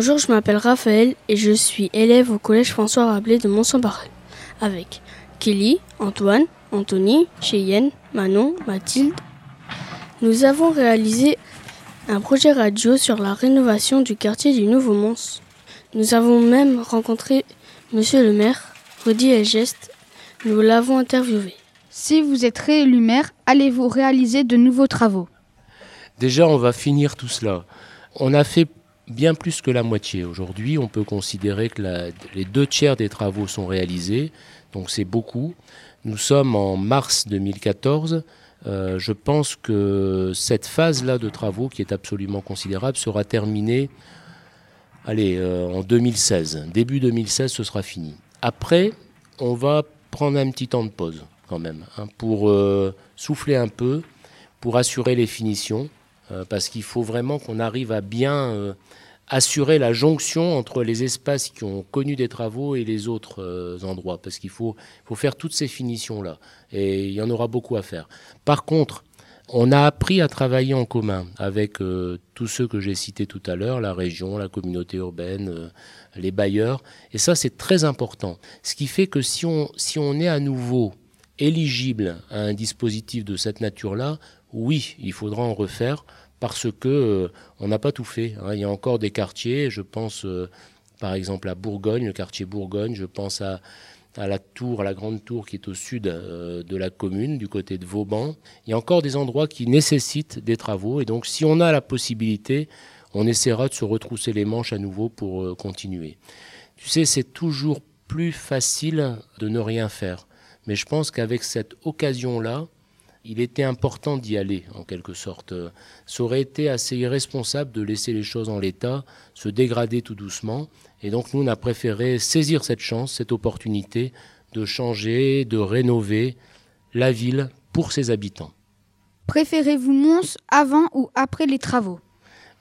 Bonjour, je m'appelle Raphaël et je suis élève au collège François Rabelais de mont saint avec Kelly, Antoine, Anthony, Cheyenne, Manon, Mathilde. Nous avons réalisé un projet radio sur la rénovation du quartier du Nouveau Mons. Nous avons même rencontré monsieur le maire, Rudy Geste. Nous l'avons interviewé. Si vous êtes réélu maire, allez-vous réaliser de nouveaux travaux? Déjà, on va finir tout cela. On a fait bien plus que la moitié. Aujourd'hui, on peut considérer que les deux tiers des travaux sont réalisés, donc c'est beaucoup. Nous sommes en mars 2014. Euh, je pense que cette phase-là de travaux, qui est absolument considérable, sera terminée allez, euh, en 2016. Début 2016, ce sera fini. Après, on va prendre un petit temps de pause quand même, hein, pour euh, souffler un peu, pour assurer les finitions, parce qu'il faut vraiment qu'on arrive à bien assurer la jonction entre les espaces qui ont connu des travaux et les autres euh, endroits, parce qu'il faut, faire toutes ces finitions-là, et il y en aura beaucoup à faire. Par contre, on a appris à travailler en commun avec euh, tous ceux que j'ai cités tout à l'heure, la région, la communauté urbaine, euh, les bailleurs, et ça c'est très important. Ce qui fait que si on, si on est à nouveau éligible à un dispositif de cette nature-là, oui, il faudra en refaire parce que euh, on n'a pas tout fait. Hein. Il y a encore des quartiers, je pense euh, par exemple à Bourgogne, le quartier Bourgogne, je pense à, la tour, à la grande tour qui est au sud euh, de la commune, du côté de Vauban. Il y a encore des endroits qui nécessitent des travaux et donc si on a la possibilité, on essaiera de se retrousser les manches à nouveau pour continuer. Tu sais, c'est toujours plus facile de ne rien faire. Mais je pense qu'avec cette occasion-là, il était important d'y aller, en quelque sorte. Ça aurait été assez irresponsable de laisser les choses en l'état, se dégrader tout doucement. Et donc nous, on a préféré saisir cette chance, cette opportunité de changer, de rénover la ville pour ses habitants. Préférez-vous Mons avant ou après les travaux?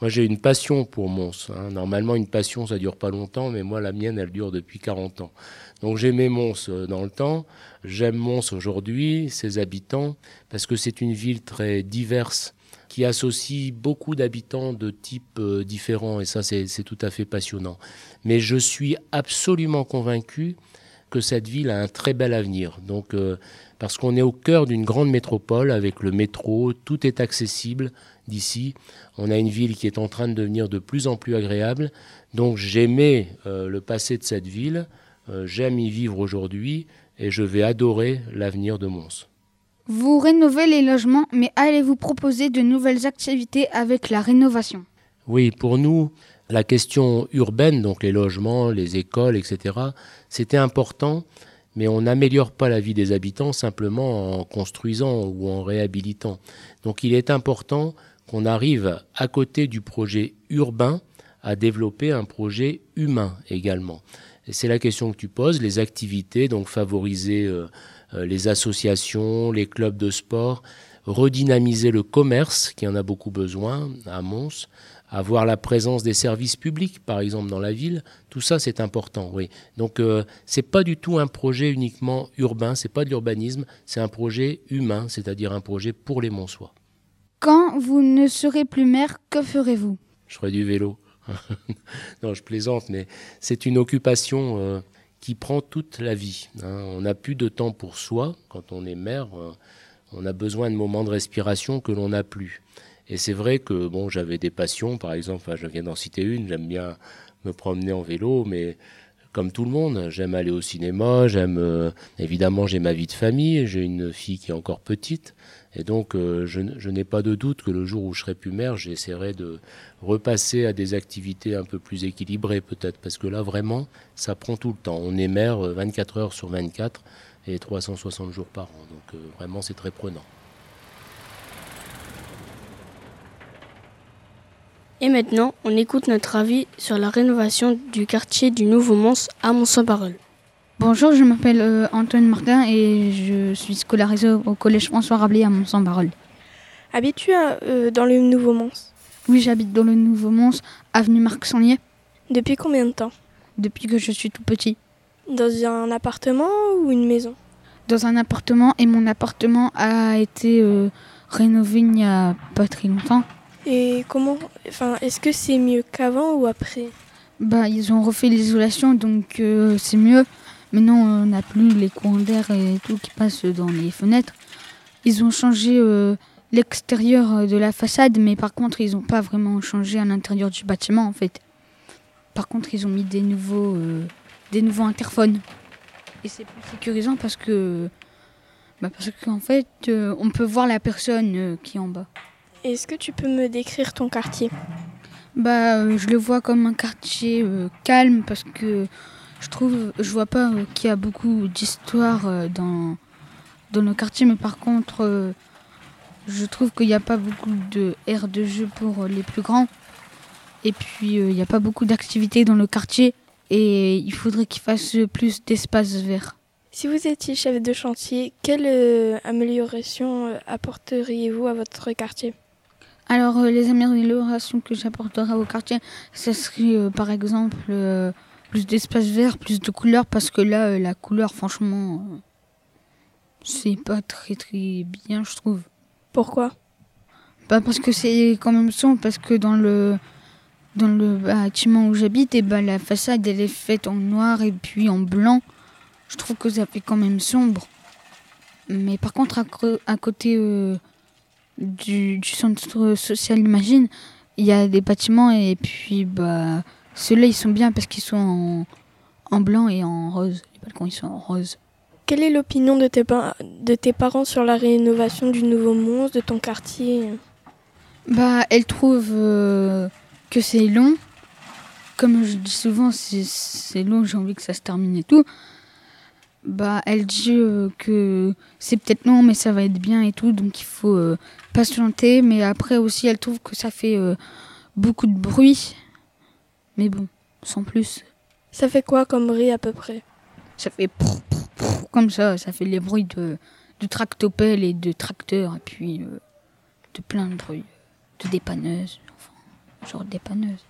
Moi, j'ai une passion pour Mons. Hein. Normalement, une passion, ça dure pas longtemps, mais moi, la mienne, elle dure depuis 40 ans. Donc, j'aimais Mons euh, dans le temps. J'aime Mons aujourd'hui, ses habitants, parce que c'est une ville très diverse qui associe beaucoup d'habitants de types euh, différents, et ça, c'est tout à fait passionnant. Mais je suis absolument convaincu que cette ville a un très bel avenir. Donc, euh, parce qu'on est au cœur d'une grande métropole avec le métro, tout est accessible d'ici. On a une ville qui est en train de devenir de plus en plus agréable. Donc, j'aimais euh, le passé de cette ville, euh, j'aime y vivre aujourd'hui et je vais adorer l'avenir de Mons. Vous rénovez les logements, mais allez-vous proposer de nouvelles activités avec la rénovation? Oui, pour nous, la question urbaine, donc les logements, les écoles, etc., c'était important, mais on n'améliore pas la vie des habitants simplement en construisant ou en réhabilitant. Donc il est important qu'on arrive à côté du projet urbain à développer un projet humain également. C'est la question que tu poses, les activités, donc favoriser euh, euh, les associations, les clubs de sport, redynamiser le commerce, qui en a beaucoup besoin à Mons, avoir la présence des services publics, par exemple, dans la ville, tout ça c'est important, oui. Donc euh, c'est pas du tout un projet uniquement urbain, c'est pas de l'urbanisme, c'est un projet humain, c'est-à-dire un projet pour les Monsois. Quand vous ne serez plus maire, que ferez-vous? Je ferai du vélo. non, je plaisante, mais c'est une occupation euh, qui prend toute la vie. Hein. On n'a plus de temps pour soi quand on est maire. Euh, on a besoin de moments de respiration que l'on n'a plus. Et c'est vrai que bon, j'avais des passions, par exemple, je viens d'en citer une, j'aime bien me promener en vélo, mais comme tout le monde, j'aime aller au cinéma, j'aime euh, évidemment j'ai ma vie de famille, j'ai une fille qui est encore petite, et donc euh, je, je n'ai pas de doute que le jour où je serai plus mère, j'essaierai de repasser à des activités un peu plus équilibrées peut-être, parce que là vraiment, ça prend tout le temps. On est mère 24 euh, heures sur 24 et 360 jours par an, donc vraiment c'est très prenant. Et maintenant, on écoute notre avis sur la rénovation du quartier du Nouveau Mons à Mont-Saint-Parole. Bonjour, je m'appelle euh, Antoine Martin et je suis scolarisé au collège François Rabelais à Mont-Saint-Parole. Habites-tu euh, dans le Nouveau Mons Oui, j'habite dans le Nouveau Mons, avenue Marc Sangnier. Depuis combien de temps? Depuis que je suis tout petit. Dans un appartement ou une maison? Dans un appartement et mon appartement a été euh, rénové il n'y a pas très longtemps. Et comment, enfin, est-ce que c'est mieux qu'avant ou après? Bah, ils ont refait l'isolation, donc euh, c'est mieux. Maintenant, on n'a plus les courants d'air et tout qui passent dans les fenêtres. Ils ont changé euh, l'extérieur de la façade, mais par contre, ils n'ont pas vraiment changé à l'intérieur du bâtiment, en fait. Par contre, ils ont mis des nouveaux, des nouveaux interphones. Et c'est plus sécurisant parce que, bah, parce qu'en fait, euh, on peut voir la personne euh, qui est en bas. Est-ce que tu peux me décrire ton quartier? Bah, euh, je le vois comme un quartier calme parce que je trouve, je vois pas qu'il y a beaucoup d'histoire euh, dans dans le quartier, mais par contre, je trouve qu'il n'y a pas beaucoup de aires de jeu pour les plus grands. Et puis, il n'y a pas beaucoup d'activités dans le quartier et il faudrait qu'il fasse plus d'espace vert. Si vous étiez chef de chantier, quelle euh, amélioration euh, apporteriez-vous à votre quartier? Alors, euh, les améliorations que j'apporterai au quartier, ce serait euh, par exemple plus d'espace vert, plus de couleurs, parce que là, la couleur, franchement, c'est pas très très bien, je trouve. Pourquoi? Bah, parce que c'est quand même sombre, parce que dans le, dans le bâtiment où j'habite, et bah, la façade, elle est faite en noir et puis en blanc. Je trouve que ça fait quand même sombre. Mais par contre, à, côté euh, du, du centre social Imagine, il y a des bâtiments et puis bah ceux-là ils sont bien parce qu'ils sont en, en blanc et en rose. Les balcons ils sont en rose. Quelle est l'opinion de de tes parents sur la rénovation du nouveau monstre, de ton quartier? Bah elle trouve euh, que c'est long. Comme je dis souvent, c'est- long, j'ai envie que ça se termine et tout. Bah elle dit euh, que c'est peut-être long mais ça va être bien et tout, donc il faut euh, patienter. Mais après aussi elle trouve que ça fait euh, beaucoup de bruit. Mais bon, sans plus. Ça fait quoi comme bruit à peu près? Ça fait comme ça, ça fait les bruits de, de tractopelles et de tracteurs et puis de plein de bruits, de dépanneuses, enfin, genre de dépanneuses.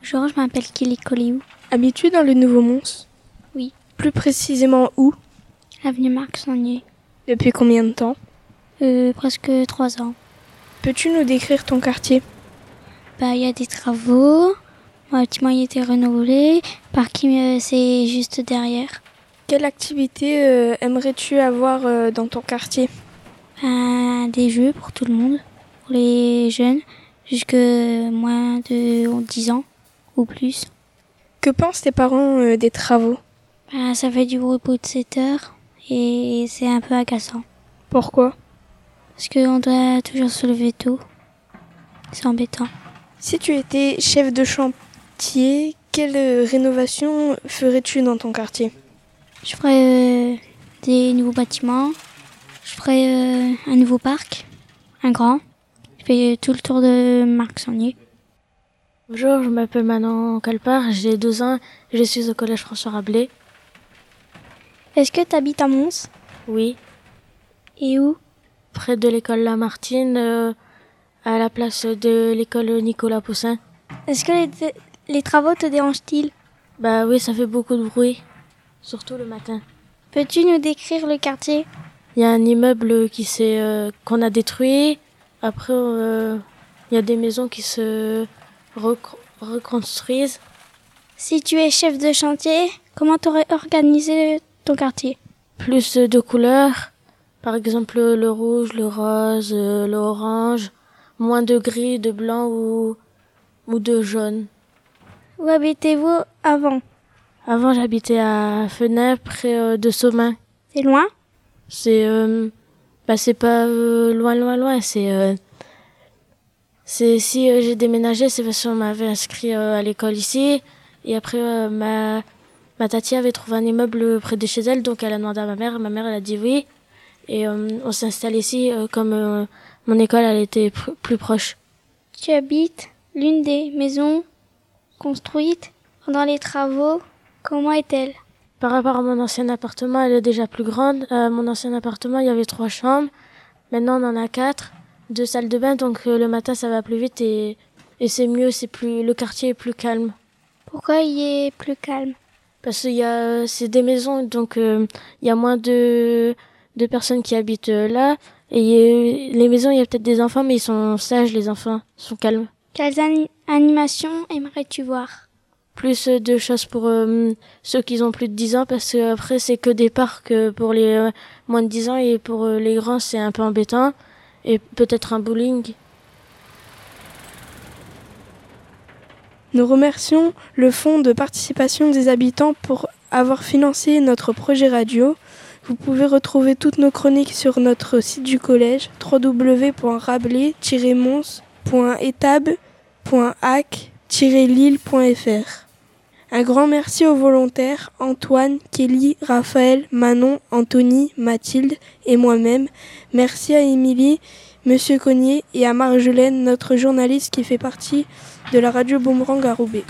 Bonjour, je m'appelle Kelly Coliou, Habitué dans le nouveau monstre Oui. Plus précisément où? Avenue Marc Sangnier. Depuis combien de temps? Euh, presque trois ans. Peux-tu nous décrire ton quartier? Bah, il y a des travaux. Mon bâtiment a été renouvelé. Parking, euh, c'est juste derrière. Quelle activité euh, aimerais-tu avoir euh, dans ton quartier? Bah, des jeux pour tout le monde, pour les jeunes, jusque moins de 10 ans ou plus. Que pensent tes parents euh, des travaux? Bah, ça fait du bout de 7 heures et c'est un peu agaçant. Pourquoi? Parce qu'on doit toujours se lever tôt. C'est embêtant. Si tu étais chef de chantier, quelle euh, rénovation ferais-tu dans ton quartier? Je ferai euh, des nouveaux bâtiments. Je ferai euh, un nouveau parc, un grand. Tout le tour de Marc Sangnier. Bonjour, je m'appelle Manon Calpar, j'ai 12 ans, je suis au collège François Rabelais. Est-ce que tu habites à Mons? Oui, Et où? Près de l'école Lamartine, euh, à la place de l'école Nicolas Poussin. Est-ce que les, les travaux te dérangent-ils? Bah oui, ça fait beaucoup de bruit, surtout le matin. Peux-tu nous décrire le quartier? Il y a un immeuble qui s'est euh, qu'on a détruit. Après, euh, il y a des maisons qui se rec- reconstruisent. Si tu es chef de chantier, comment t'aurais organisé ton quartier? Plus de couleurs, par exemple le rouge, le rose, euh, l'orange. Moins de gris, de blanc ou, ou de jaune. Où habitez-vous avant? Avant, j'habitais à Fenay, près euh, de Sommin. C'est loin? C'est euh, bah, c'est pas euh, loin, loin, loin. C'est euh, c'est si euh, j'ai déménagé, c'est parce qu'on m'avait inscrit euh, à l'école ici. Et après, ma ma tati avait trouvé un immeuble près de chez elle, donc elle a demandé à ma mère. Ma mère, elle a dit oui. Et on s'est installé ici, comme mon école, elle était plus proche. Tu habites l'une des maisons construites pendant les travaux. Comment est-elle? Par rapport à mon ancien appartement, elle est déjà plus grande. Euh, mon ancien appartement, il y avait trois chambres. Maintenant, on en a quatre, deux salles de bain. Donc euh, le matin, ça va plus vite et, et c'est mieux. C'est plus le quartier est plus calme Pourquoi il est plus calme? Parce qu'il y a c'est des maisons, donc euh, il y a moins de de personnes qui habitent euh, là. Et les maisons, il y a peut-être des enfants, mais ils sont sages, les enfants, ils sont calmes. Quelles ani- animations aimerais-tu voir? Plus de choses pour euh, ceux qui ont plus de 10 ans parce que après c'est que des parcs euh, pour les euh, moins de 10 ans et pour les grands c'est un peu embêtant. Et peut-être un bowling. Nous remercions le Fonds de participation des habitants pour avoir financé notre projet radio. Vous pouvez retrouver toutes nos chroniques sur notre site du collège www.rabelais-mons.etab.hac-lille.fr. Un grand merci aux volontaires Antoine, Kelly, Raphaël, Manon, Anthony, Mathilde et moi-même. Merci à Émilie, Monsieur Cognier et à Marjolaine, notre journaliste qui fait partie de la radio Boomerang à Roubaix.